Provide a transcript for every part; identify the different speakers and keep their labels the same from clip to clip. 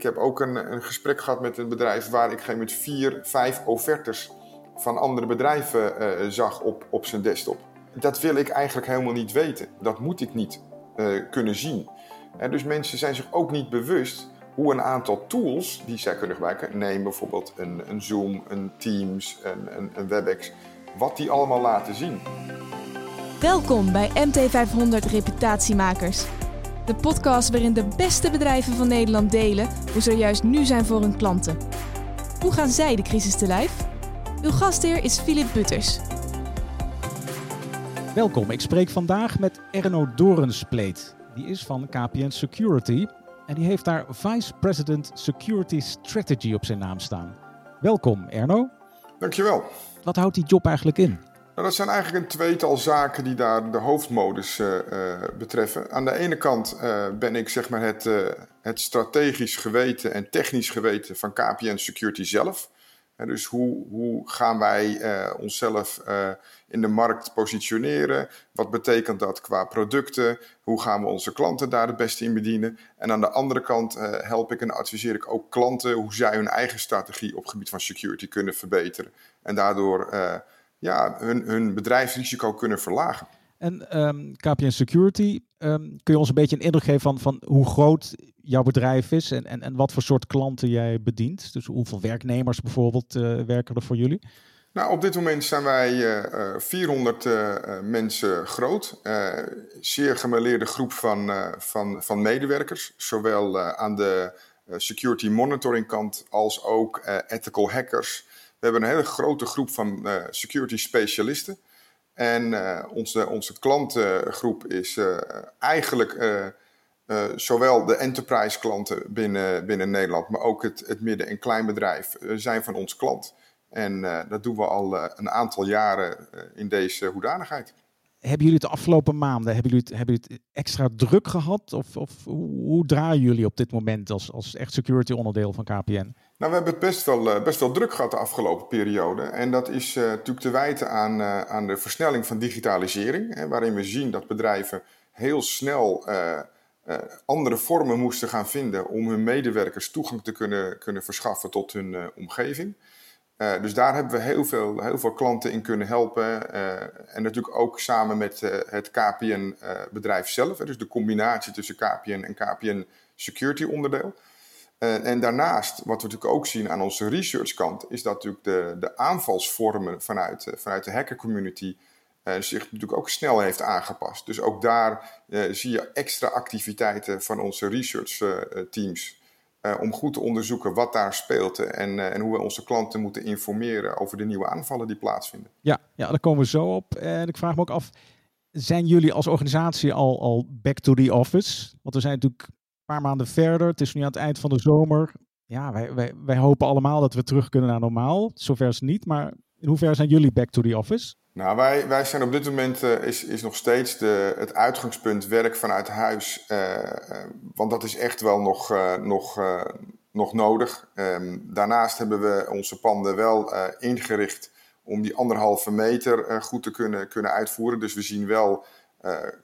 Speaker 1: ik heb ook een, een gesprek gehad met een bedrijf waar ik met vier, vijf offertes van andere bedrijven uh, zag op, op zijn desktop. Dat wil ik eigenlijk helemaal niet weten. Dat moet ik niet uh, kunnen zien. En dus mensen zijn zich ook niet bewust hoe een aantal tools die zij kunnen gebruiken, neem bijvoorbeeld een, een Zoom, een Teams, een, een, een WebEx, wat die allemaal laten zien.
Speaker 2: Welkom bij MT500 Reputatiemakers. De podcast waarin de beste bedrijven van Nederland delen hoe ze er juist nu zijn voor hun klanten. Hoe gaan zij de crisis te lijf? Uw gastheer is Filip Butters.
Speaker 3: Welkom, ik spreek vandaag met Erno Dorenspleet. Die is van KPN Security en die heeft daar Vice President Security Strategy op zijn naam staan. Welkom Erno.
Speaker 1: Dankjewel.
Speaker 3: Wat houdt die job eigenlijk in?
Speaker 1: Nou, dat zijn eigenlijk een tweetal zaken die daar de hoofdmodus uh, betreffen. Aan de ene kant uh, ben ik zeg maar het, het strategisch geweten en technisch geweten van KPN Security zelf. dus hoe, hoe gaan wij onszelf in de markt positioneren? Wat betekent dat qua producten? Hoe gaan we onze klanten daar het beste in bedienen? En aan de andere kant help ik en adviseer ik ook klanten hoe zij hun eigen strategie op het gebied van security kunnen verbeteren. En daardoor ja, hun, hun bedrijfsrisico kunnen verlagen.
Speaker 3: En um, ehm, KPN Security, um, kun je ons een beetje een indruk geven van, van hoe groot jouw bedrijf is en, en, en wat voor soort klanten jij bedient? Dus hoeveel werknemers bijvoorbeeld uh, werken er voor jullie?
Speaker 1: Nou, op dit moment zijn wij uh, 400 uh, mensen groot. Zeer gemeleerde groep van, van, van medewerkers, zowel aan de security monitoring kant als ook ethical hackers we hebben een hele grote groep van uh, security specialisten. En uh, onze, onze klantengroep is uh, eigenlijk zowel de enterprise klanten binnen, binnen Nederland, maar ook het, het midden- en kleinbedrijf zijn van ons klant. En dat doen we al een aantal jaren in deze hoedanigheid.
Speaker 3: Hebben jullie de afgelopen maanden hebben jullie hebben jullie het extra druk gehad? Of, of hoe draaien jullie op dit moment als, als echt security onderdeel van KPN?
Speaker 1: Nou, we hebben het best wel, eh, best wel druk gehad de afgelopen periode. En dat is uh, natuurlijk te wijten aan, uh, aan de versnelling van digitalisering. Hè, waarin we zien dat bedrijven heel snel andere vormen moesten gaan vinden om hun medewerkers toegang te kunnen, kunnen verschaffen tot hun omgeving. Dus daar hebben we heel veel, heel veel klanten in kunnen helpen. en natuurlijk ook samen met het KPN-bedrijf zelf. dus de combinatie tussen KPN en KPN Security onderdeel. En, daarnaast, wat we natuurlijk ook zien aan onze researchkant, is dat natuurlijk de, de aanvalsvormen vanuit, eh, vanuit de hackercommunity zich natuurlijk ook snel heeft aangepast. Dus ook daar zie je extra activiteiten van onze researchteams. Uh, om goed te onderzoeken wat daar speelt en, en hoe we onze klanten moeten informeren over de nieuwe aanvallen die plaatsvinden.
Speaker 3: Ja, ja, daar komen we zo op. En ik vraag me ook af, zijn jullie als organisatie al, al back to the office? Want we zijn natuurlijk paar maanden verder. Het is nu aan het eind van de zomer. Ja, wij, wij, wij hopen allemaal dat we terug kunnen naar normaal. Zover is het niet. Maar in hoeverre zijn jullie back to the office?
Speaker 1: Nou, wij, wij zijn op dit moment uh, is, is nog steeds de, het uitgangspunt werk vanuit huis. Uh, want dat is echt wel nog, nog, nog nodig. Um, daarnaast hebben we onze panden wel ingericht om die anderhalve meter goed te kunnen, kunnen uitvoeren. Dus we zien wel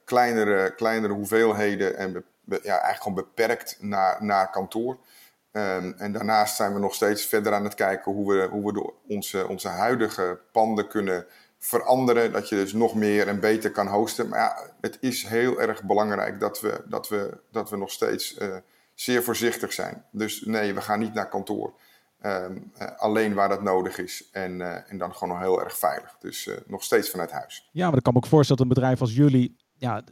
Speaker 1: kleinere, kleinere hoeveelheden en ja, eigenlijk gewoon beperkt naar, naar kantoor. Um, en daarnaast zijn we nog steeds verder aan het kijken hoe we, hoe we onze, onze huidige panden kunnen veranderen. Dat je dus nog meer en beter kan hosten. Maar ja, het is heel erg belangrijk dat we, dat we, dat we nog steeds uh, zeer voorzichtig zijn. Dus nee, we gaan niet naar kantoor. Um, uh, alleen waar dat nodig is. En, uh, en dan gewoon nog heel erg veilig. Dus nog steeds vanuit huis.
Speaker 3: Ja, maar ik kan me ook voorstellen dat een bedrijf als jullie. Ja,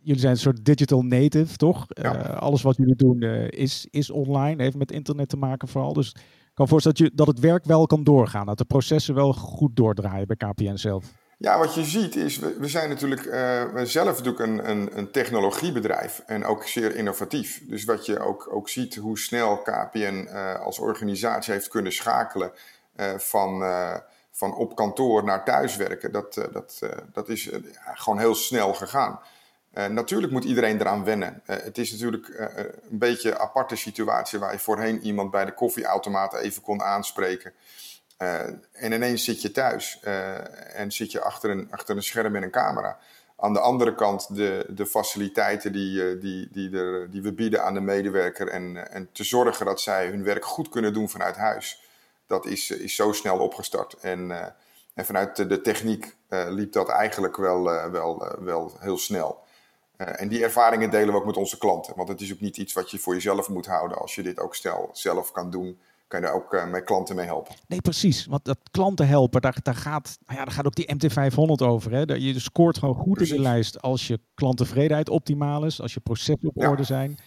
Speaker 3: jullie zijn een soort digital native, toch? Ja. Alles wat jullie doen is, is online, heeft met internet te maken vooral. Dus kan voorstellen dat, je, dat het werk wel kan doorgaan, dat de processen wel goed doordraaien bij KPN zelf.
Speaker 1: Ja, wat je ziet is, we, zijn natuurlijk uh, zelf natuurlijk een, een, een, technologiebedrijf en ook zeer innovatief. Dus wat je ook, ook ziet, hoe snel KPN als organisatie heeft kunnen schakelen van van op kantoor naar thuiswerken, dat, dat, dat is gewoon heel snel gegaan. Uh, natuurlijk moet iedereen eraan wennen. Uh, het is natuurlijk uh, een beetje een aparte situatie waar je voorheen iemand bij de koffieautomaat even kon aanspreken. en ineens zit je thuis en zit je achter een, achter een scherm en een camera. Aan de andere kant de, de faciliteiten die, die, die, er, die we bieden aan de medewerker en, en te zorgen dat zij hun werk goed kunnen doen vanuit huis. Dat is, is zo snel opgestart. En, en vanuit de, de techniek liep dat eigenlijk wel, wel, wel heel snel. En die ervaringen delen we ook met onze klanten. Want het is ook niet iets wat je voor jezelf moet houden als je dit ook stel zelf kan doen kan je daar ook uh, met klanten mee helpen.
Speaker 3: Nee, precies. Want dat klanten helpen, daar, daar, gaat, nou ja, daar gaat ook die MT500 over. Hè? Je scoort gewoon goed in de lijst als je klanttevredenheid optimaal is, als je processen op orde zijn.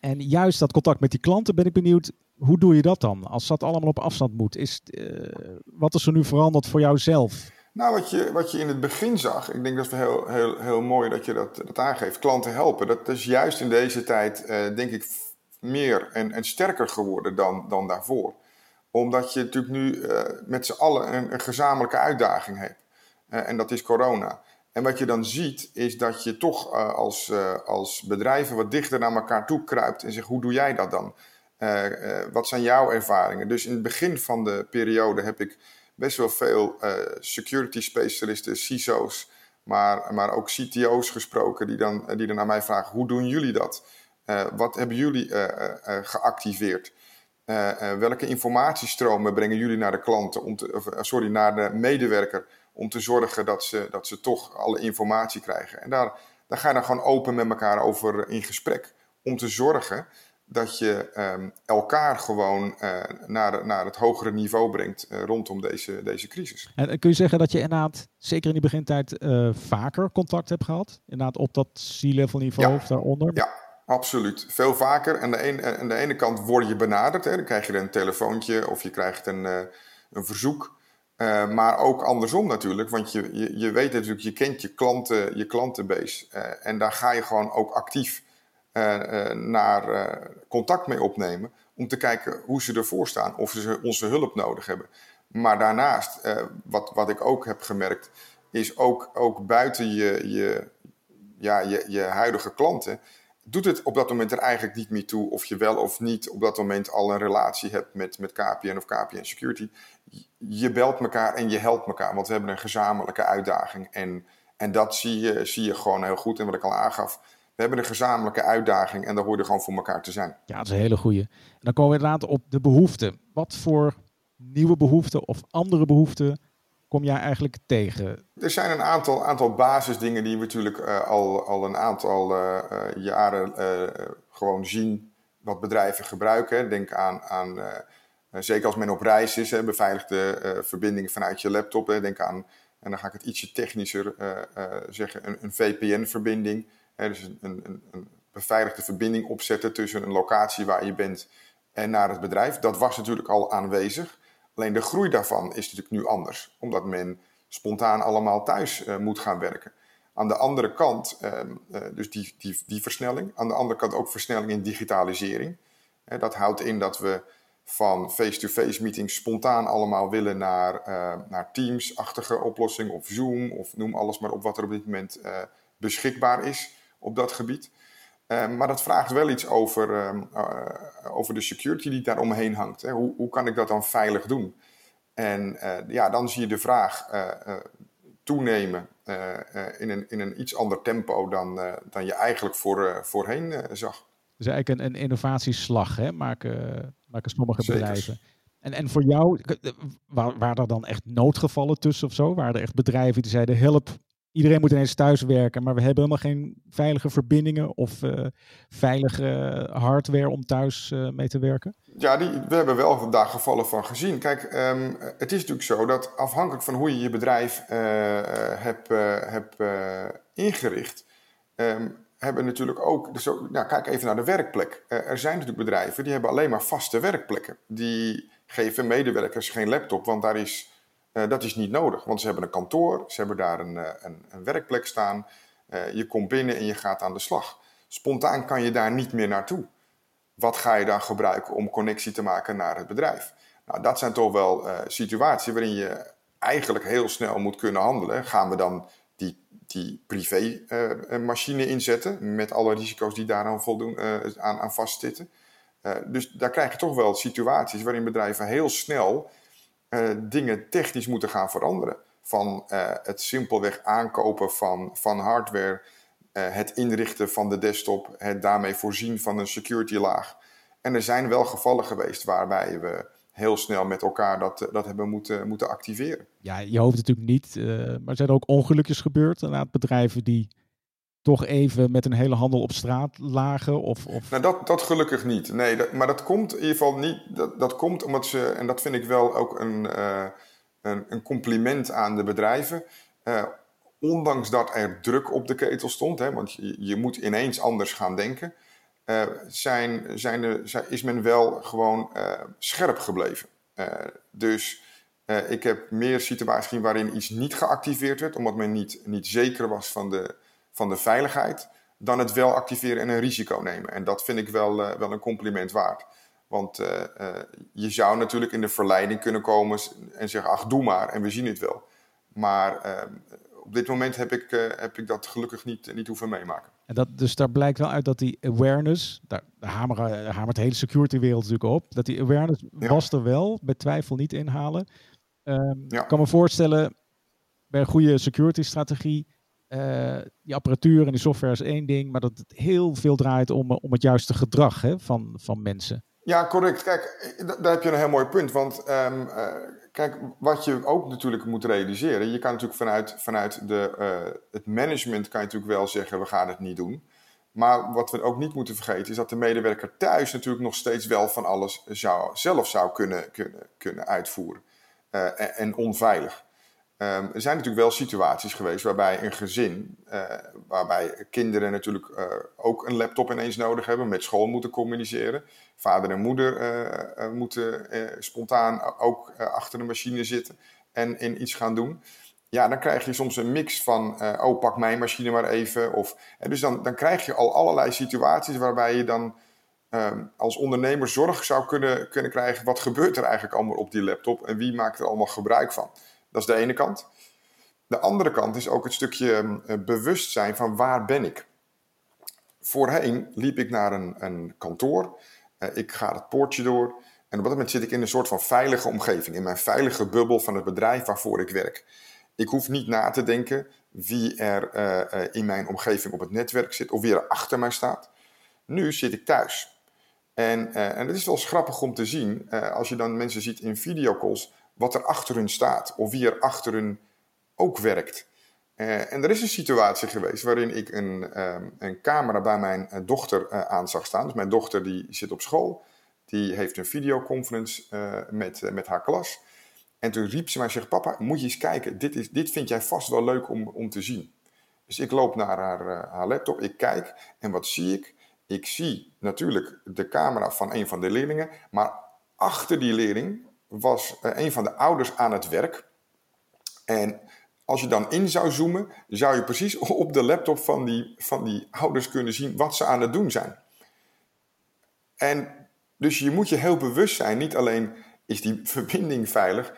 Speaker 3: En juist dat contact met die klanten ben ik benieuwd, hoe doe je dat dan? Als dat allemaal op afstand moet, is, uh, wat is er nu veranderd voor jou zelf?
Speaker 1: Nou, wat je, wat je in het begin zag, ik denk dat het heel, heel, heel mooi dat je dat, dat aangeeft, klanten helpen. Dat is juist in deze tijd, uh, denk ik, meer en, en sterker geworden dan, dan daarvoor. Omdat je natuurlijk nu uh, met z'n allen een, een, gezamenlijke uitdaging hebt. Uh, en dat is corona. En wat je dan ziet, is dat je toch als, als bedrijven wat dichter naar elkaar toe kruipt en zegt: hoe doe jij dat dan? wat zijn jouw ervaringen? Dus in het begin van de periode heb ik best wel veel security specialisten, CISO's, maar, maar ook CTO's gesproken, die dan, die dan mij vragen: hoe doen jullie dat? Eh, wat hebben jullie eh, eh, geactiveerd? welke informatiestromen brengen jullie naar de klanten, om te, sorry, naar de medewerker, om te zorgen dat ze, dat ze toch alle informatie krijgen? En daar, daar ga je dan gewoon open met elkaar over in gesprek. Om te zorgen dat je ehm, elkaar gewoon naar, naar het hogere niveau brengt rondom deze, deze crisis.
Speaker 3: En kun je zeggen dat je inderdaad, zeker in die begintijd, vaker contact hebt gehad? Inderdaad op dat C-level niveau of daaronder?
Speaker 1: Ja, Absoluut. Veel vaker. Aan de, een, aan de ene kant word je benaderd. Hè. Dan krijg je een telefoontje of je krijgt een, een verzoek. Maar ook andersom natuurlijk. Want je, je, je, weet natuurlijk, je kent je, klanten, je klantenbase. En daar ga je gewoon ook actief naar contact mee opnemen. Om te kijken hoe ze ervoor staan. Of ze onze hulp nodig hebben. Maar daarnaast, wat, wat ik ook heb gemerkt. Is ook, ook buiten je, je, ja, je, je huidige klanten doet het op dat moment er eigenlijk niet meer toe of je wel of niet op dat moment al een relatie hebt met, met KPN of KPN Security. Je belt elkaar en je helpt elkaar, want we hebben een gezamenlijke uitdaging. En, en dat zie je, zie je gewoon heel goed. En wat ik al aangaf, we hebben een gezamenlijke uitdaging en daar hoor je gewoon voor elkaar te zijn.
Speaker 3: Ja, dat is een hele goede. En dan komen we inderdaad op de behoeften. Wat voor nieuwe behoeften of andere behoeften kom jij eigenlijk tegen?
Speaker 1: Er zijn een aantal, aantal basisdingen die we natuurlijk uh, al, al een aantal uh, jaren gewoon zien wat bedrijven gebruiken. Denk aan, aan zeker als men op reis is, hè, beveiligde verbindingen vanuit je laptop. Hè. Denk aan, en dan ga ik het ietsje technischer zeggen, een, een VPN-verbinding. Dus een, een, een beveiligde verbinding opzetten tussen een locatie waar je bent en naar het bedrijf. Dat was natuurlijk al aanwezig. Alleen de groei daarvan is natuurlijk nu anders, omdat men spontaan allemaal thuis uh, moet gaan werken. Aan de andere kant, uh, uh, dus die, die, die versnelling. Aan de andere kant ook versnelling in digitalisering. dat houdt in dat we van face-to-face meetings spontaan allemaal willen naar, naar Teams-achtige oplossing of Zoom of noem alles maar op wat er op dit moment beschikbaar is op dat gebied. Ehm, maar dat vraagt wel iets over, ehm, eh, over de security die daar omheen hangt. Hè. Hoe, hoe kan ik dat dan veilig doen? En uh, ja, dan zie je de vraag uh, toenemen in, een, in een iets ander tempo dan, dan je eigenlijk voor, voorheen zag.
Speaker 3: Dus eigenlijk een, een innovatieslag hè, maken, maken sommige bedrijven. En, en voor jou, waren er dan echt noodgevallen tussen of zo? Waren er echt bedrijven die zeiden: help, iedereen moet ineens thuis werken, maar we hebben helemaal geen veilige verbindingen of uh, veilige hardware om thuis uh, mee te werken?
Speaker 1: Ja, die, we hebben wel daar gevallen van gezien. Kijk, um, het is natuurlijk zo dat afhankelijk van hoe je je bedrijf uh, hebt heb, ingericht, um, hebben natuurlijk ook. Dus nou, kijk even naar de werkplek. er zijn natuurlijk bedrijven die hebben alleen maar vaste werkplekken. Die geven medewerkers geen laptop, want daar is uh, dat is niet nodig, want ze hebben een kantoor, ze hebben daar een, uh, een, een werkplek staan. Uh, je komt binnen en je gaat aan de slag. Spontaan kan je daar niet meer naartoe. Wat ga je dan gebruiken om connectie te maken naar het bedrijf? Nou, dat zijn toch wel situaties waarin je eigenlijk heel snel moet kunnen handelen. Gaan we dan die, die privé-machine inzetten met alle risico's die daar aan, voldoen, aan, aan vastzitten? dus daar krijg je toch wel situaties waarin bedrijven heel snel uh, dingen technisch moeten gaan veranderen. van het simpelweg aankopen van, van hardware, het inrichten van de desktop, het daarmee voorzien van een security laag. En er zijn wel gevallen geweest waarbij we heel snel met elkaar dat, dat hebben moeten, moeten activeren.
Speaker 3: Ja, je hoopt natuurlijk niet, maar zijn er ook ongelukjes gebeurd? Inderdaad, bedrijven die toch even met een hele handel op straat lagen? Of, of...
Speaker 1: Nou, dat, dat gelukkig niet. Nee, maar dat komt in ieder geval niet. Dat, dat komt omdat ze, en dat vind ik wel ook een, uh, een, een, compliment aan de bedrijven. Uh, ondanks dat er druk op de ketel stond, hè, want je, je moet ineens anders gaan denken. Uh, zijn, zijn de, is men wel gewoon scherp gebleven. dus ik heb meer situaties waarin iets niet geactiveerd werd, omdat men niet, niet zeker was van de, van de veiligheid dan het wel activeren en een risico nemen. En dat vind ik wel, uh, wel een compliment waard. Want uh, uh, je zou natuurlijk in de verleiding kunnen komen en zeggen: ach, doe maar en we zien het wel. Maar ehm, op dit moment heb ik, heb ik dat gelukkig niet, niet hoeven meemaken.
Speaker 3: En dat, dus daar blijkt wel uit dat die awareness, daar, hameren, hamert de hele security wereld natuurlijk op, dat die awareness ja. was er wel, bij twijfel niet inhalen. Um, ja. Ik kan me voorstellen, bij een goede security strategie uh, die apparatuur en die software is één ding, maar dat het heel veel draait om, om het juiste gedrag hè, van, van mensen.
Speaker 1: Ja, correct. Kijk, daar heb je een heel mooi punt. Want uh, kijk, wat je ook natuurlijk moet realiseren, je kan natuurlijk vanuit, vanuit de, het management kan je natuurlijk wel zeggen, we gaan het niet doen. Maar wat we ook niet moeten vergeten is dat de medewerker thuis natuurlijk nog steeds wel van alles zou, zelf zou kunnen, kunnen, kunnen uitvoeren. En, en onveilig. Um, er zijn natuurlijk wel situaties geweest waarbij een gezin, uh, waarbij kinderen natuurlijk uh, ook een laptop ineens nodig hebben, met school moeten communiceren. Vader en moeder uh, moeten spontaan ook achter de machine zitten en in iets gaan doen. Ja, dan krijg je soms een mix van, oh pak mijn machine maar even. Of, en dus dan, dan krijg je al allerlei situaties waarbij je dan um, als ondernemer zorg zou kunnen, kunnen krijgen, wat gebeurt er eigenlijk allemaal op die laptop en wie maakt er allemaal gebruik van. Dat is de ene kant. De andere kant is ook het stukje uh, bewustzijn van waar ben ik. Voorheen liep ik naar een, een kantoor. Uh, ik ga het poortje door. En op dat moment zit ik in een soort van veilige omgeving. In mijn veilige bubbel van het bedrijf waarvoor ik werk. Ik hoef niet na te denken wie er uh, in mijn omgeving op het netwerk zit. Of wie er achter mij staat. Nu zit ik thuis. En, en het is wel grappig om te zien. als je dan mensen ziet in videocalls wat er achter hun staat of wie er achter hun ook werkt. Uh, en er is een situatie geweest waarin ik een, um, een camera bij mijn uh, dochter uh, aan zag staan. Dus mijn dochter die zit op school, die heeft een videoconference met, met haar klas. En toen riep ze mij en zegt, papa, moet je eens kijken, dit, is, dit vind jij vast wel leuk om, om te zien. Dus ik loop naar haar, haar laptop, ik kijk en wat zie ik? Ik zie natuurlijk de camera van een van de leerlingen, maar achter die leerling was uh, een van de ouders aan het werk. En als je dan in zou zoomen, zou je precies op de laptop van die, van die ouders kunnen zien wat ze aan het doen zijn. En dus je moet je heel bewust zijn, niet alleen is die verbinding veilig,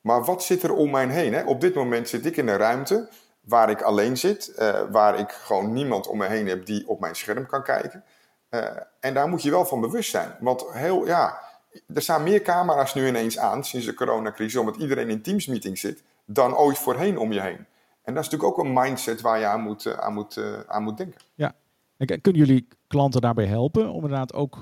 Speaker 1: maar wat zit er om mij heen? Hè? Op dit moment zit ik in een ruimte waar ik alleen zit, uh, waar ik gewoon niemand om me heen heb die op mijn scherm kan kijken. Uh, en daar moet je wel van bewust zijn. Want heel, ja, er staan meer camera's nu ineens aan sinds de coronacrisis, omdat iedereen in Teams-meeting zit, dan ooit voorheen om je heen. En dat is natuurlijk ook een mindset waar je aan moet, eh, aan moet, uh, aan moet denken.
Speaker 3: Ja, en kunnen jullie klanten daarbij helpen om inderdaad ook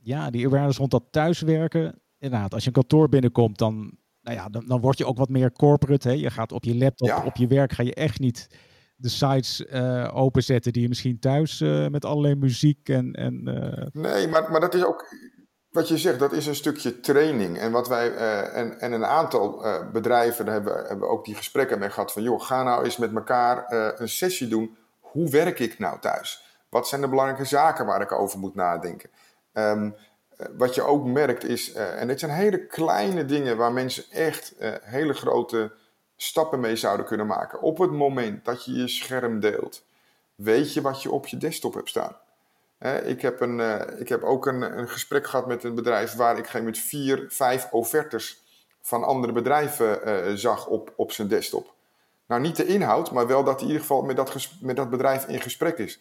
Speaker 3: ja, die awareness rond dat thuiswerken. Inderdaad, als je een kantoor binnenkomt, dan, nou ja, dan, dan word je ook wat meer corporate. Hè? Je gaat op je laptop, ja. op je werk, ga je echt niet de sites uh, openzetten die je misschien thuis uh, met allerlei muziek en. en
Speaker 1: Nee, maar, maar dat is ook wat je zegt, dat is een stukje training. En, wat wij, uh, en, en een aantal uh, bedrijven daar hebben, hebben ook die gesprekken mee gehad van... joh, ga nou eens met elkaar uh, een sessie doen. Hoe werk ik nou thuis? Wat zijn de belangrijke zaken waar ik over moet nadenken? Um, wat je ook merkt is, en dit zijn hele kleine dingen... waar mensen echt hele grote stappen mee zouden kunnen maken. Op het moment dat je je scherm deelt, weet je wat je op je desktop hebt staan ik, heb een, uh, ik heb ook een, een, gesprek gehad met een bedrijf waar ik met vier, vijf offertes van andere bedrijven uh, zag op, op zijn desktop. Nou, niet de inhoud, maar wel dat hij in ieder geval met dat, met dat bedrijf in gesprek is.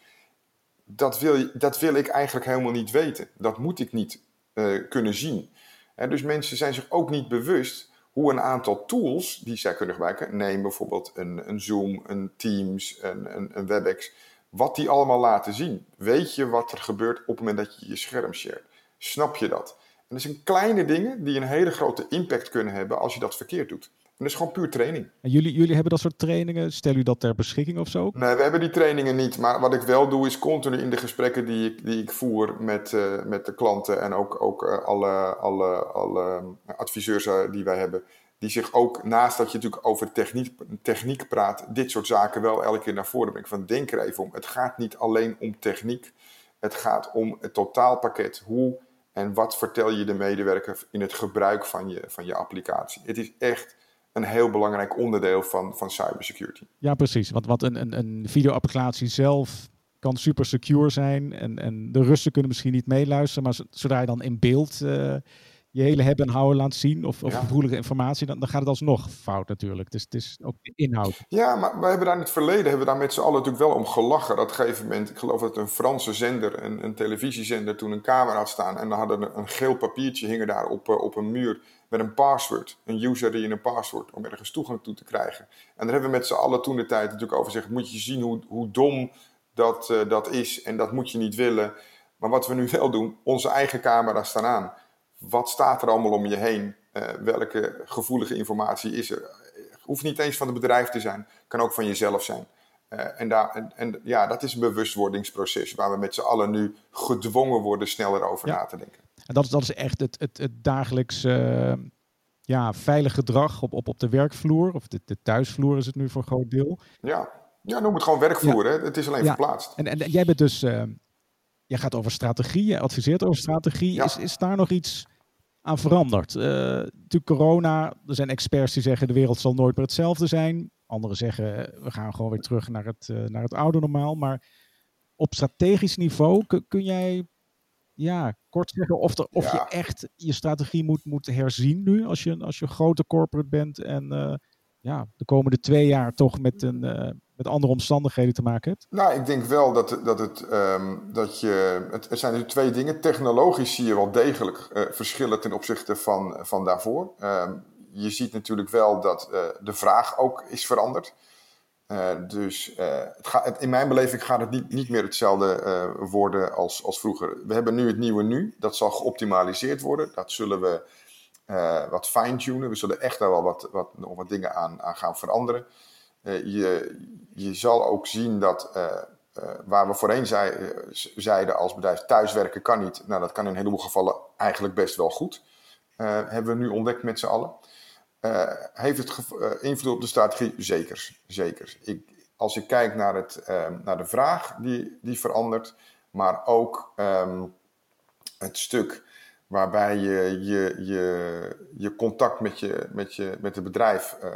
Speaker 1: Dat wil, dat wil ik eigenlijk helemaal niet weten. Dat moet ik niet uh, kunnen zien. dus mensen zijn zich ook niet bewust hoe een aantal tools die zij kunnen gebruiken, neem bijvoorbeeld een, een Zoom, een Teams, een, een, een WebEx, wat die allemaal laten zien. Weet je wat er gebeurt op het moment dat je je scherm shared? Snap je dat? En dat zijn kleine dingen die een hele grote impact kunnen hebben als je dat verkeerd doet. En dat is gewoon puur training.
Speaker 3: En jullie, jullie hebben dat soort trainingen. Stel u dat ter beschikking of zo?
Speaker 1: Nee, we hebben die trainingen niet. Maar wat ik wel doe, is continu in de gesprekken die ik, die ik voer met, uh, met de klanten en ook, ook uh, alle, alle, alle adviseurs uh, die wij hebben. Die zich ook, naast dat je natuurlijk over techniek, techniek praat, dit soort zaken wel elke keer naar voren brengt. Van denk er even om. Het gaat niet alleen om techniek. Het gaat om het totaalpakket. Hoe en wat vertel je de medewerker in het gebruik van je, van je applicatie? Het is echt een heel belangrijk onderdeel van, van cybersecurity.
Speaker 3: Ja, precies. Want wat een, een, een videoapplicatie zelf kan super secure zijn. En, en de Russen kunnen misschien niet meeluisteren, maar zodra je dan in beeld uh, je hele hebben en houden laat zien of, of ja. gevoelige informatie, dan, dan gaat het alsnog fout natuurlijk. Dus het is ook de inhoud.
Speaker 1: Ja, maar we hebben daar in het verleden hebben we daar met z'n allen natuurlijk wel om gelachen. Dat op een gegeven moment, ik geloof dat een Franse zender, een, een televisiezender, toen een camera had staan en dan hadden een, een geel papiertje hingen daar op, uh, op een muur met een password. Een user die in een password om ergens toegang toe te krijgen. En daar hebben we met z'n allen toen de tijd natuurlijk over gezegd, moet je zien hoe, hoe dom dat, uh, dat is en dat moet je niet willen. Maar wat we nu wel doen, onze eigen camera's staan aan. Wat staat er allemaal om je heen? Uh, welke gevoelige informatie is er? Hoeft niet eens van het bedrijf te zijn, kan ook van jezelf zijn. Uh, en, daar, en, en, ja, dat is een bewustwordingsproces waar we met z'n allen nu gedwongen worden sneller over ja. na te denken.
Speaker 3: En dat, dat is echt het, het, het dagelijks uh, ja, veilig gedrag op, op, op de werkvloer. Of de, de thuisvloer is het nu voor een groot deel.
Speaker 1: Ja, ja noem het gewoon werkvloer. Ja. Hè? Het is alleen ja. verplaatst.
Speaker 3: En, en jij bent dus, uh, jij gaat over strategie, je adviseert over strategie. Is, is daar nog iets aan veranderd? Uh, natuurlijk corona, er zijn experts die zeggen de wereld zal nooit meer hetzelfde zijn. Anderen zeggen we gaan gewoon weer terug naar het, uh, naar het oude normaal. Maar op strategisch niveau kun, kun jij ja, kort zeggen of, er, of ja. je echt je strategie moet, moet herzien nu als je, als je een grote corporate bent en uh, ja, de komende twee jaar toch met, een, met andere omstandigheden te maken hebt?
Speaker 1: Nou, ik denk wel dat, dat, het, um, dat je. Het, er zijn nu twee dingen. Technologisch zie je wel degelijk uh, verschillen ten opzichte van, van daarvoor. Um, je ziet natuurlijk wel dat de vraag ook is veranderd. Uh, dus het in mijn beleving gaat het niet, niet meer hetzelfde worden als, als vroeger. We hebben nu het nieuwe nu. Dat zal geoptimaliseerd worden. Dat zullen we wat fine-tunen. We zullen echt daar wel wat, wat, nog wat dingen aan, aan gaan veranderen. Je, je zal ook zien dat waar we voorheen zei, zeiden als bedrijf thuiswerken kan niet. Nou, dat kan in een heleboel gevallen eigenlijk best wel goed. hebben we nu ontdekt met z'n allen. Heeft het invloed op de strategie? Zeker. zeker. Ik, als ik kijk naar, het, naar de vraag die, die verandert, maar ook um, het stuk waarbij je je, je, je contact met, je, met, je, met de bedrijf, eh,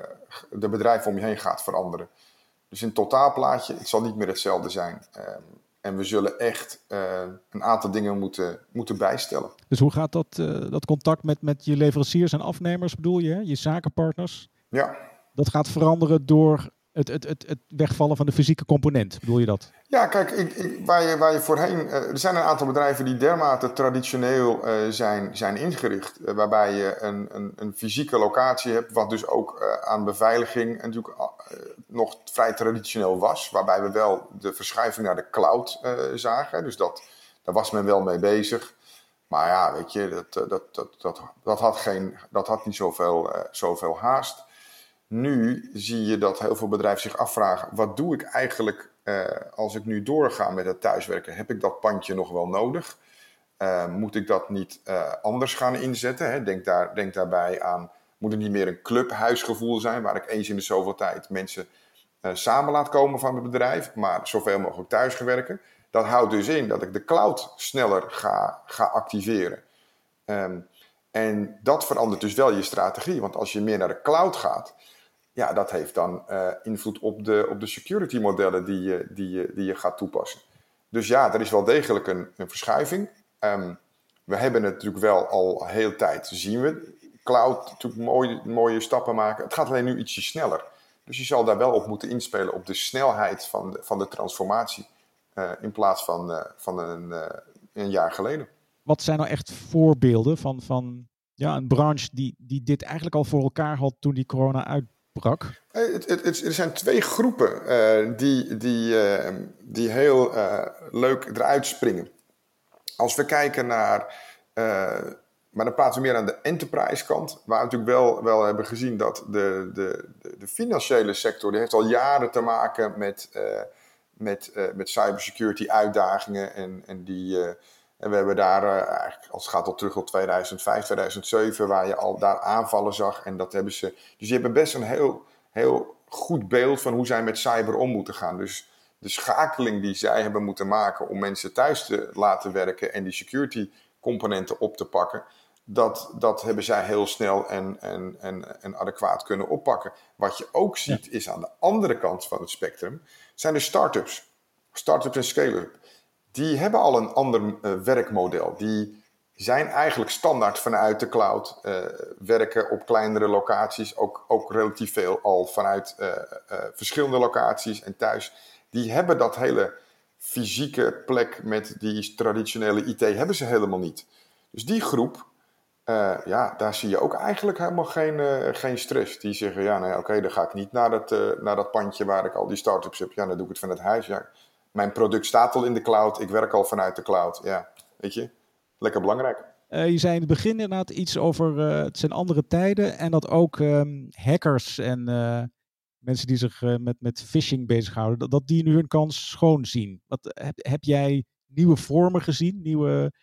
Speaker 1: de bedrijf om je heen gaat veranderen. Dus in het totaalplaatje, het zal niet meer hetzelfde zijn. Um, en we zullen echt uh, een aantal dingen moeten, moeten bijstellen.
Speaker 3: Dus hoe gaat dat, uh, dat contact met, met je leveranciers en afnemers, bedoel je? Hè? Je zakenpartners?
Speaker 1: Ja.
Speaker 3: Dat gaat veranderen door het, het, het, het wegvallen van de fysieke component, bedoel je dat?
Speaker 1: Ja, kijk, ik, ik, waar, je, voorheen... Uh, er zijn een aantal bedrijven die dermate traditioneel uh, zijn, zijn ingericht. Uh, waarbij je een, een, een, fysieke locatie hebt, wat dus ook aan beveiliging natuurlijk nog vrij traditioneel was. Waarbij we wel de verschuiving naar de cloud zagen. Dus dat, daar was men wel mee bezig. Maar ja, weet je, dat, dat, dat, dat, dat, had, geen, dat had niet zoveel, zoveel haast. Nu zie je dat heel veel bedrijven zich afvragen: wat doe ik eigenlijk uh, als ik nu doorga met het thuiswerken? Heb ik dat pandje nog wel nodig? Uh, moet ik dat niet uh, anders gaan inzetten? Hè? Denk, daar, denk daarbij aan: moet het niet meer een clubhuisgevoel zijn, waar ik eens in de zoveel tijd mensen samen laat komen van het bedrijf, maar zoveel mogelijk thuis? Dat houdt dus in dat ik de cloud sneller ga, ga activeren. Um, en dat verandert dus wel je strategie. Want als je meer naar de cloud gaat, ja, dat heeft dan uh, invloed op de, op de security modellen die je, die, je, die je gaat toepassen. Dus ja, er is wel degelijk een, een verschuiving. Um, we hebben het natuurlijk wel al hele tijd, zien we cloud natuurlijk mooie, mooie stappen maken. Het gaat alleen nu ietsje sneller. Dus je zal daar wel op moeten inspelen op de snelheid van de, van de transformatie. Uh, in plaats van, uh, van een, een jaar geleden.
Speaker 3: Wat zijn nou echt voorbeelden van, van ja, een branche die, die dit eigenlijk al voor elkaar had toen die corona uitbrak?
Speaker 1: Het, het, er zijn twee groepen uh, die, die, uh, die heel leuk eruit springen. Als we kijken naar, maar dan praten we meer aan de enterprise kant, waar we natuurlijk wel, wel hebben gezien dat de, de, de, financiële sector, die heeft al jaren te maken met, met, met cybersecurity uitdagingen en, en die en we hebben daar, uh, eigenlijk, als het gaat al terug tot 2005, 2007, waar je al daar aanvallen zag. En dat hebben ze. Dus die hebben best een heel, heel goed beeld van hoe zij met cyber om moeten gaan. Dus de schakeling die zij hebben moeten maken om mensen thuis te laten werken en die security componenten op te pakken. Dat, dat hebben zij heel snel en, en, en, en adequaat kunnen oppakken. Wat je ook ziet is aan de andere kant van het spectrum, zijn de start-ups. Start-ups en scale-up die hebben al een ander uh, werkmodel. Die zijn eigenlijk standaard vanuit de cloud, uh, werken op kleinere locaties, ook, ook relatief veel al vanuit uh, verschillende locaties en thuis. Die hebben dat hele fysieke plek met die traditionele IT hebben ze helemaal niet. Dus die groep, ja, daar zie je ook eigenlijk helemaal geen, geen stress. Die zeggen, ja, nee, oké, dan ga ik niet naar dat, naar dat pandje waar ik al die start-ups heb. Ja, dan doe ik het van het huis. Ja, mijn product staat al in de cloud, ik werk al vanuit de cloud. Ja, weet je, lekker belangrijk.
Speaker 3: Uh, je zei in het begin inderdaad iets over uh, het zijn andere tijden en dat ook um, hackers en uh, mensen die zich met, met phishing bezighouden, dat, dat die nu hun kans schoon zien. Wat, heb, heb jij nieuwe vormen gezien, nieuwe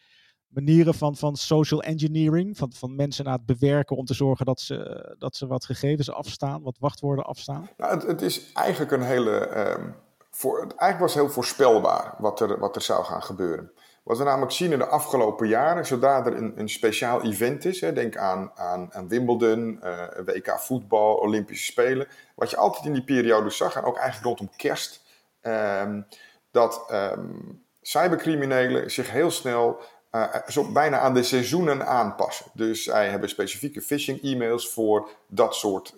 Speaker 3: manieren van, van social engineering, van, van mensen aan het bewerken om te zorgen dat ze, dat ze wat gegevens afstaan, wat wachtwoorden afstaan?
Speaker 1: Nou, het, het is eigenlijk een hele um voor, eigenlijk was heel voorspelbaar wat er, wat er zou gaan gebeuren. Wat we namelijk zien in de afgelopen jaren, zodra er een, een speciaal event is, hè, denk aan, aan, Wimbledon, eh, WK voetbal, Olympische Spelen, wat je altijd in die periode zag, en ook eigenlijk rondom kerst, um, dat um, cybercriminelen zich heel snel uh, zo bijna aan de seizoenen aanpassen. Dus zij hebben specifieke phishing-e-mails voor dat soort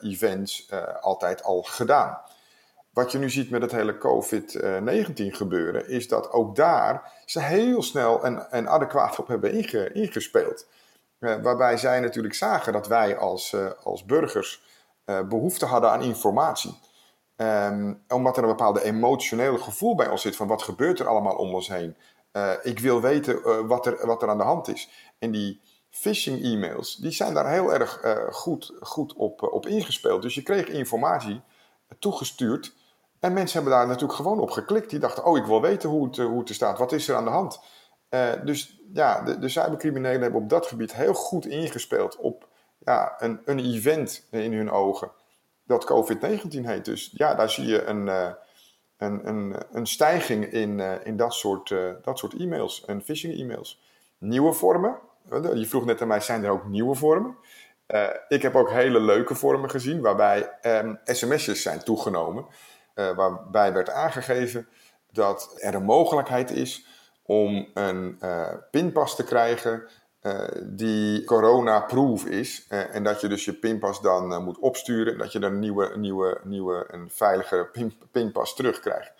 Speaker 1: events altijd al gedaan. Wat je nu ziet met het hele COVID-19 gebeuren, is dat ook daar ze heel snel en, en adequaat op hebben ingespeeld. Uh, waarbij zij natuurlijk zagen dat wij als, uh, als burgers behoefte hadden aan informatie. Um, omdat er een bepaalde emotionele gevoel bij ons zit van wat gebeurt er allemaal om ons heen. ik wil weten wat, er, wat er aan de hand is. En die phishing e-mails, die zijn daar heel erg goed, goed op, op ingespeeld. Dus je kreeg informatie toegestuurd en mensen hebben daar natuurlijk gewoon op geklikt. Die dachten, oh, ik wil weten hoe het, eh, hoe het er staat. Wat is er aan de hand? Uh, dus ja, de, de cybercriminelen hebben op dat gebied heel goed ingespeeld op ja, een, een event in hun ogen. Dat COVID-19 heet. Dus ja, daar zie je een, uh, een, een, een stijging in, in dat soort, dat soort e-mails en phishing-e-mails. Nieuwe vormen. Je vroeg net aan mij, zijn er ook nieuwe vormen? ik heb ook hele leuke vormen gezien, waarbij um, sms'jes zijn toegenomen. Uh, waarbij werd aangegeven dat er een mogelijkheid is om een uh, pinpas te krijgen uh, die corona-proof is. en dat je dus je pinpas dan moet opsturen. Dat je dan een nieuwe, nieuwe, nieuwe een veilige pin, pinpas terugkrijgt.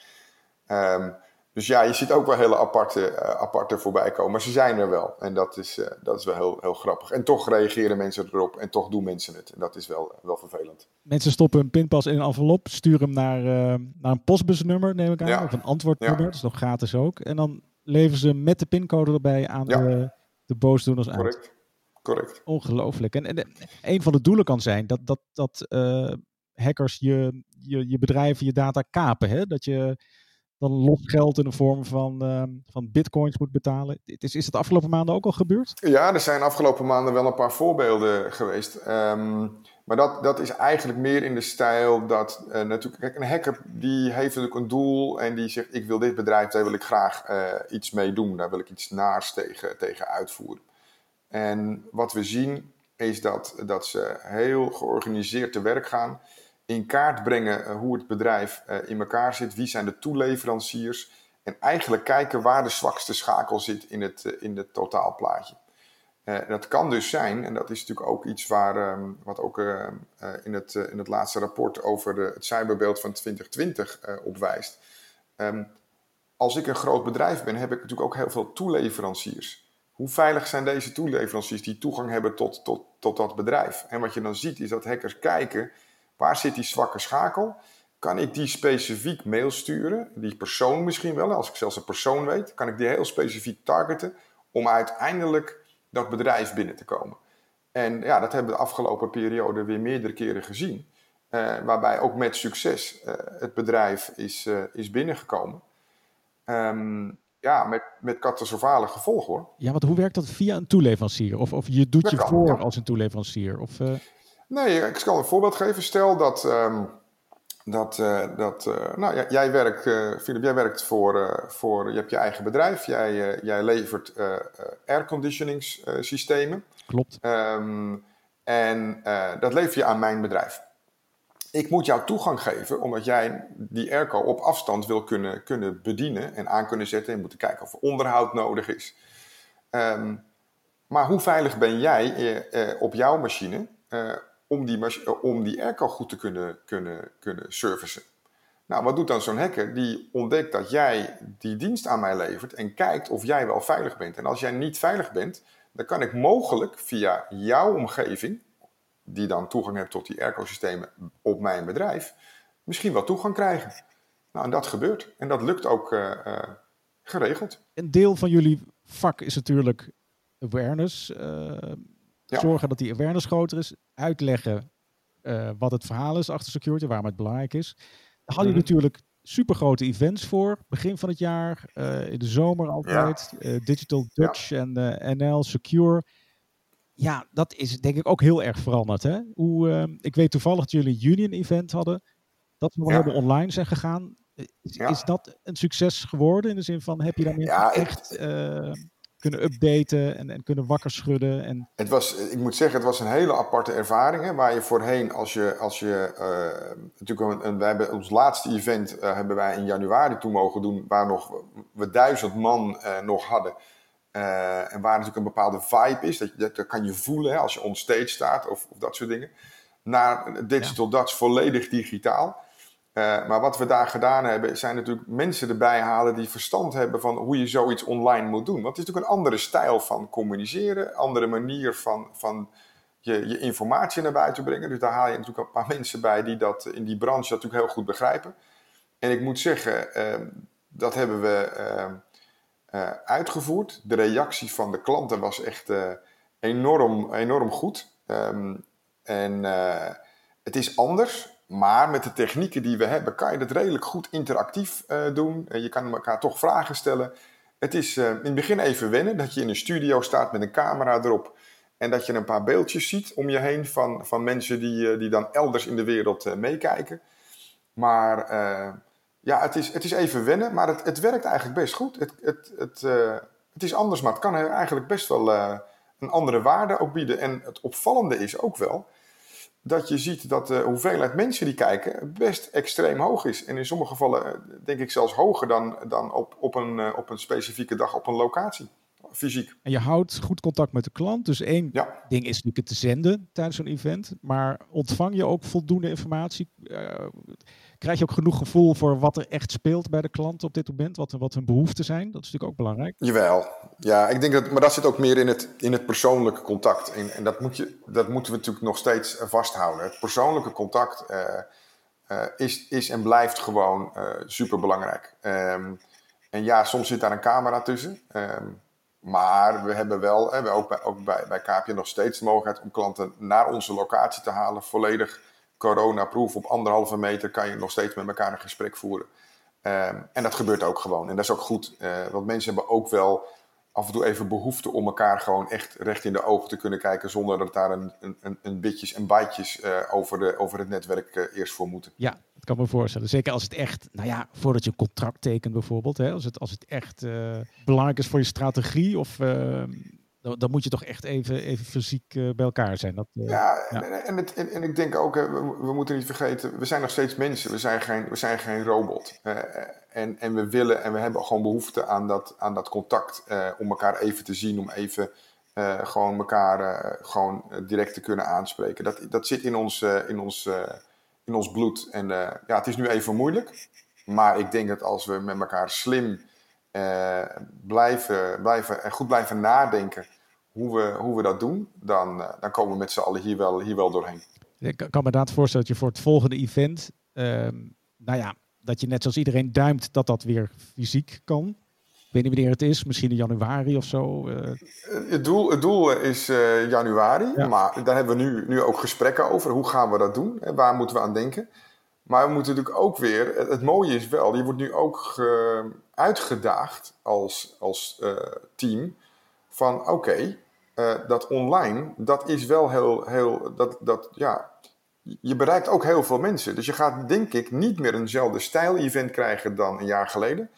Speaker 1: Um, dus ja, je ziet ook wel hele aparte, uh, aparte voorbij komen. Maar ze zijn er wel. En dat is, uh, dat is wel heel, heel grappig. En toch reageren mensen erop. En toch doen mensen het. En dat is wel, wel vervelend.
Speaker 3: Mensen stoppen hun pinpas in een envelop. Sturen hem naar, uh, naar een postbusnummer, neem ik aan. Ja. Of een antwoordnummer. Ja. Dat is nog gratis ook. En dan leveren ze met de pincode erbij aan ja. de, de boosdoeners uit.
Speaker 1: Correct. Correct.
Speaker 3: Ongelooflijk. En, en een van de doelen kan zijn dat, dat, dat hackers je, je, je bedrijven, je data kapen. Hè? Dat je dan los geld in de vorm van, uh, van bitcoins moet betalen. Is, is het afgelopen maanden ook al gebeurd?
Speaker 1: Ja, er zijn afgelopen maanden wel een paar voorbeelden geweest. Um, maar dat, dat is eigenlijk meer in de stijl dat uh, natuurlijk, kijk, een hacker die heeft natuurlijk een doel en die zegt: Ik wil dit bedrijf, daar wil ik graag uh, iets mee doen, daar wil ik iets naars tegen, tegen uitvoeren. En wat we zien is dat, dat ze heel georganiseerd te werk gaan in kaart brengen eh, hoe het bedrijf eh, in elkaar zit, wie zijn de toeleveranciers en eigenlijk kijken waar de zwakste schakel zit in het, eh, in het totaalplaatje. Dat kan dus zijn, en dat is natuurlijk ook iets waar, um, wat ook uh, in, het, in het laatste rapport over het cyberbeeld van 2020 op wijst. Als ik een groot bedrijf ben, heb ik natuurlijk ook heel veel toeleveranciers. hoe veilig zijn deze toeleveranciers die toegang hebben tot, tot, tot dat bedrijf? En wat je dan ziet is dat hackers kijken, waar zit die zwakke schakel? Kan ik die specifiek mail sturen? Die persoon misschien wel, als ik zelfs een persoon weet, kan ik die heel specifiek targeten om uiteindelijk dat bedrijf binnen te komen. En ja, dat hebben we de afgelopen periode weer meerdere keren gezien. Uh, waarbij ook met succes uh, het bedrijf is, uh, is binnengekomen. Um, ja, met, met catastrofale gevolgen hoor.
Speaker 3: Ja, want hoe werkt dat via een toeleverancier? Of, of je doet dat je kan, voor ja. als een toeleverancier? Of,
Speaker 1: Nee, ik kan een voorbeeld geven. Stel dat, um, dat, dat nou, jij werkt, Philip, jij werkt voor, voor, je hebt je eigen bedrijf. Jij, jij levert airconditioningssystemen.
Speaker 3: Klopt.
Speaker 1: Um, en dat lever je aan mijn bedrijf ik moet jou toegang geven, omdat jij die airco op afstand wil kunnen, kunnen bedienen en aan kunnen zetten. En moeten kijken of er onderhoud nodig is. Um, maar hoe veilig ben jij eh, eh, op jouw machine eh, om, die mach om die airco goed te kunnen, kunnen, kunnen servicen? Nou, wat doet dan zo'n hacker? Die ontdekt dat jij die dienst aan mij levert en kijkt of jij wel veilig bent. En als jij niet veilig bent, dan kan ik mogelijk via jouw omgeving die dan toegang hebt tot die airco-systemen op mijn bedrijf, misschien wel toegang krijgen. Nou, en dat gebeurt. En dat lukt ook uh, uh, geregeld.
Speaker 3: Een deel van jullie vak is natuurlijk awareness. Uh, ja. Zorgen dat die awareness groter is. Uitleggen wat het verhaal is achter security, waarom het belangrijk is. Daar hadden jullie mm -hmm. natuurlijk supergrote events voor. Begin van het jaar, in de zomer altijd. Ja. Digital Dutch ja. en NL Secure ja, dat is denk ik ook heel erg veranderd. Hè? Hoe, uh, ik weet toevallig dat jullie Union Event hadden. Dat we ja. hebben online zijn gegaan. Is, dat een succes geworden? In de zin van, heb je daarmee echt uh, kunnen updaten en, en, kunnen wakker schudden? En...
Speaker 1: Het was, ik moet zeggen, het was een hele aparte ervaring. Hè, waar je voorheen, als je, als je uh, natuurlijk, een, wij hebben ons laatste event hebben wij in januari toe mogen doen, waar nog we duizend man nog hadden. En waar natuurlijk een bepaalde vibe is, dat, dat, dat kan je voelen hè, als je on stage staat of, of dat soort dingen. Naar Digital ja. Dutch volledig digitaal. Uh, maar wat we daar gedaan hebben, zijn natuurlijk mensen erbij halen die verstand hebben van hoe je zoiets online moet doen. Want het is natuurlijk een andere stijl van communiceren, andere manier van, van je, je informatie naar buiten brengen. Dus daar haal je natuurlijk een paar mensen bij die dat in die branche natuurlijk heel goed begrijpen. En ik moet zeggen, uh, dat hebben we uh, uitgevoerd. De reactie van de klanten was echt uh, enorm, enorm goed. Um, en het is anders, maar met de technieken die we hebben kan je dat redelijk goed interactief doen. je kan elkaar toch vragen stellen. Het is in het begin even wennen dat je in een studio staat met een camera erop. En dat je een paar beeldjes ziet om je heen van, van mensen die, die dan elders in de wereld meekijken. Maar ja, het is, het is even wennen, maar het, het werkt eigenlijk best goed. Het, het, het, het is anders, maar het kan eigenlijk best wel een andere waarde ook bieden. En het opvallende is ook wel dat je ziet dat de hoeveelheid mensen die kijken best extreem hoog is. En in sommige gevallen eh, denk ik zelfs hoger dan, dan op, op, een, op een specifieke dag op een locatie. Fysiek.
Speaker 3: En je houdt goed contact met de klant. Dus één ja. ding is natuurlijk het te zenden tijdens zo'n event. Maar ontvang je ook voldoende informatie? Uh, krijg je ook genoeg gevoel voor wat er echt speelt bij de klant op dit moment? Wat, wat hun behoeften zijn? Dat is natuurlijk ook belangrijk.
Speaker 1: Jawel. Ja, ik denk dat, maar dat zit ook meer in het, in het persoonlijke contact. En, en dat, moet je, dat moeten we natuurlijk nog steeds vasthouden. Het persoonlijke contact uh, uh, is, is en blijft gewoon super belangrijk. Um, en ja, soms zit daar een camera tussen. Um, maar we hebben wel, we ook bij, ook bij, bij nog steeds de mogelijkheid om klanten naar onze locatie te halen, volledig coronaproof op anderhalve meter kan je nog steeds met elkaar een gesprek voeren. Um, en dat gebeurt ook gewoon. En dat is ook goed. Uh, want mensen hebben ook wel af en toe even behoefte om elkaar gewoon echt recht in de ogen te kunnen kijken. Zonder dat daar een, een, een bitjes en bytes uh, over, de, over het netwerk uh, eerst voor moeten.
Speaker 3: Ja, dat kan me voorstellen. Zeker als het echt, nou ja, voordat je een contract tekent bijvoorbeeld. Hè, als, het, als het echt belangrijk is voor je strategie of ehm, dan, dan, moet je toch echt even, even fysiek uh, bij elkaar zijn. Dat,
Speaker 1: uh, ja, ja, En, het, en, en, ik denk ook, we, we, moeten niet vergeten, we zijn nog steeds mensen. We zijn geen, we zijn geen robot. Uh, en, en we willen en we hebben gewoon behoefte aan dat, aan dat contact. om elkaar even te zien, om even gewoon elkaar gewoon direct te kunnen aanspreken. Dat, dat zit in ons, in ons, in ons bloed. En ja, het is nu even moeilijk. Maar ik denk dat als we met elkaar slim blijven, blijven, en goed blijven nadenken hoe we, hoe we dat doen, dan, dan komen we met z'n allen hier wel, hier wel doorheen.
Speaker 3: Ik kan me inderdaad voorstellen dat je voor het volgende event, ehm, nou ja, dat je net zoals iedereen duimt dat dat weer fysiek kan. Ik weet niet wanneer het is, misschien in januari of zo.
Speaker 1: Het, doel, het doel is januari, maar daar hebben we nu, nu ook gesprekken over. Hoe gaan we dat doen? En waar moeten we aan denken? Maar we moeten natuurlijk ook weer, het, mooie is wel, je wordt nu ook uitgedaagd als, als uh, team van oké, dat online, dat is wel heel, heel dat, dat, ja, je bereikt ook heel veel mensen. Dus je gaat denk ik niet meer eenzelfde stijl-event krijgen dan een jaar geleden.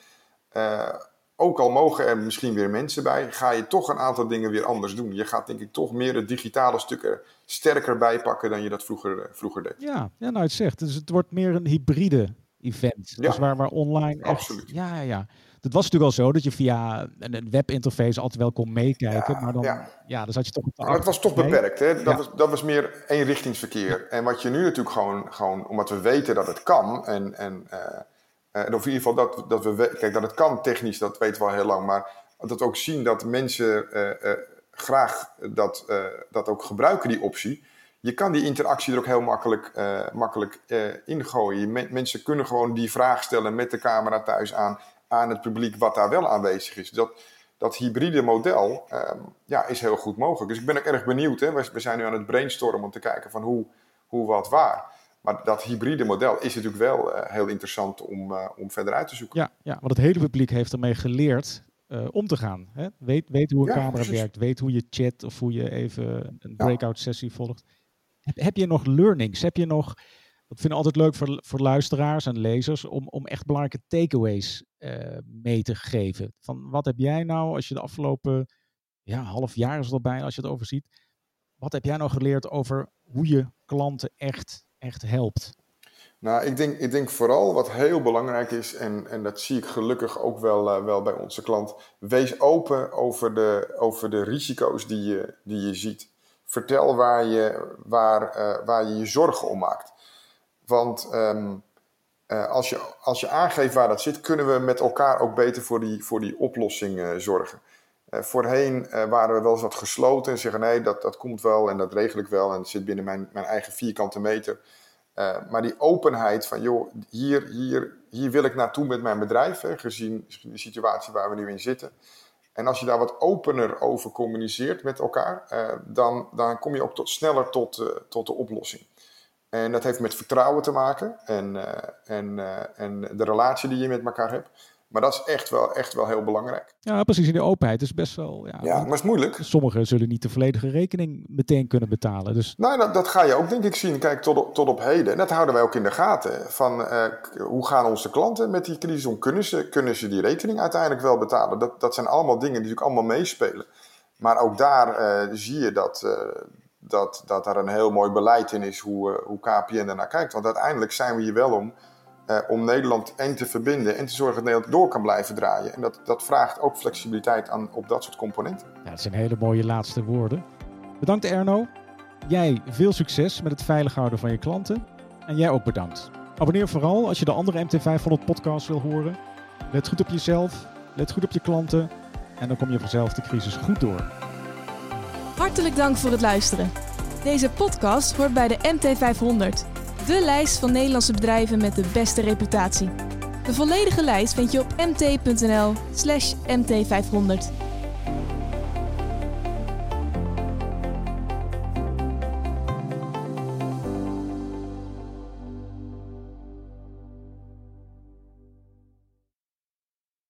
Speaker 1: Uh, ook al mogen er misschien weer mensen bij, ga je toch een aantal dingen weer anders doen. Je gaat denk ik toch meer het digitale stuk er sterker bijpakken dan je dat vroeger, eh, vroeger deed.
Speaker 3: Ja, ja, nou het zegt. Dus het wordt meer een hybride event. Ja, dus waar, waar online
Speaker 1: absoluut.
Speaker 3: Ja, ja, ja. Het was natuurlijk al zo dat je via een webinterface altijd wel kon meekijken. maar dan, ja. dan zat je toch...
Speaker 1: Maar het was toch beperkt. Hè? Dat, was, dat was meer eenrichtingsverkeer. En wat je nu natuurlijk gewoon, gewoon omdat we weten dat het kan. En, en, uh, of in ieder geval dat, dat we... Kijk, dat het kan technisch, dat weten we al heel lang. Maar dat we ook zien dat mensen uh, graag dat, dat ook gebruiken, die optie je kan die interactie er ook heel makkelijk, uh, makkelijk uh, ingooien. mensen kunnen gewoon die vraag stellen met de camera thuis aan aan het publiek wat daar wel aanwezig is. Dat, dat hybride model ehm, ja, is heel goed mogelijk. Dus ik ben ook erg benieuwd. Hè? We, zijn nu aan het brainstormen om te kijken van hoe, hoe wat, waar. Maar dat hybride model is natuurlijk wel uh, heel interessant om, om verder uit te zoeken.
Speaker 3: Ja, ja, want het hele publiek heeft ermee geleerd uh, om te gaan. Hè? Weet, weet hoe een ja, camera precies. werkt, weet hoe je chat of hoe je even een breakout sessie volgt. Heb, je nog learnings? Heb je nog dat vind ik altijd leuk voor, voor luisteraars en lezers om, om echt belangrijke takeaways uh, mee te geven. Van wat heb jij nou, als je de afgelopen ja, half jaar is al bijna, als je het overziet. Wat heb jij nou geleerd over hoe je klanten echt, echt helpt?
Speaker 1: Nou, ik denk, ik denk vooral wat heel belangrijk is, en, en dat zie ik gelukkig ook wel, uh, wel bij onze klant. Wees open over de, over de risico's die je, die je ziet. Vertel waar je, waar, uh, waar je je zorgen om maakt. Want um, uh, als, je, als je aangeeft waar dat zit, kunnen we met elkaar ook beter voor die, voor die oplossing uh, zorgen. Voorheen waren we wel eens wat gesloten en zeggen nee, dat, dat komt wel en dat regel ik wel en het zit binnen mijn, mijn eigen vierkante meter. maar die openheid van joh, hier, hier, hier wil ik naartoe met mijn bedrijf, gezien de situatie waar we nu in zitten. En als je daar wat opener over communiceert met elkaar, dan, dan kom je ook tot, sneller tot, tot de oplossing. En dat heeft met vertrouwen te maken en, uh, en, en de relatie die je met elkaar hebt. Maar dat is echt wel, echt wel heel belangrijk.
Speaker 3: Ja, precies. In de openheid is best wel. Ja,
Speaker 1: ja maar het is moeilijk.
Speaker 3: Sommigen zullen niet de volledige rekening meteen kunnen betalen. Dus...
Speaker 1: Nou, dat, dat ga je ook denk ik zien. Kijk, tot op, tot op heden. En dat houden wij ook in de gaten. Van uh, hoe gaan onze klanten met die crisis om? Kunnen ze, kunnen ze die rekening uiteindelijk wel betalen? Dat, dat zijn allemaal dingen die natuurlijk allemaal meespelen. Maar ook daar zie je dat dat, dat daar een heel mooi beleid in is hoe, uh, hoe KPN ernaar kijkt. Want uiteindelijk zijn we hier wel om, uh, om Nederland en te verbinden en te zorgen dat Nederland door kan blijven draaien. En dat, dat vraagt ook flexibiliteit aan, op dat soort componenten.
Speaker 3: Ja, dat zijn hele mooie laatste woorden. Bedankt Erno. Jij veel succes met het veilig houden van je klanten. En jij ook bedankt. Abonneer vooral als je de andere MT500 podcasts wil horen. Let goed op jezelf, let goed op je klanten en dan kom je vanzelf de crisis goed door.
Speaker 2: Hartelijk dank voor het luisteren. Deze podcast hoort bij de MT500, de lijst van Nederlandse bedrijven met de beste reputatie. De volledige lijst vind je op mt.nl/mt500.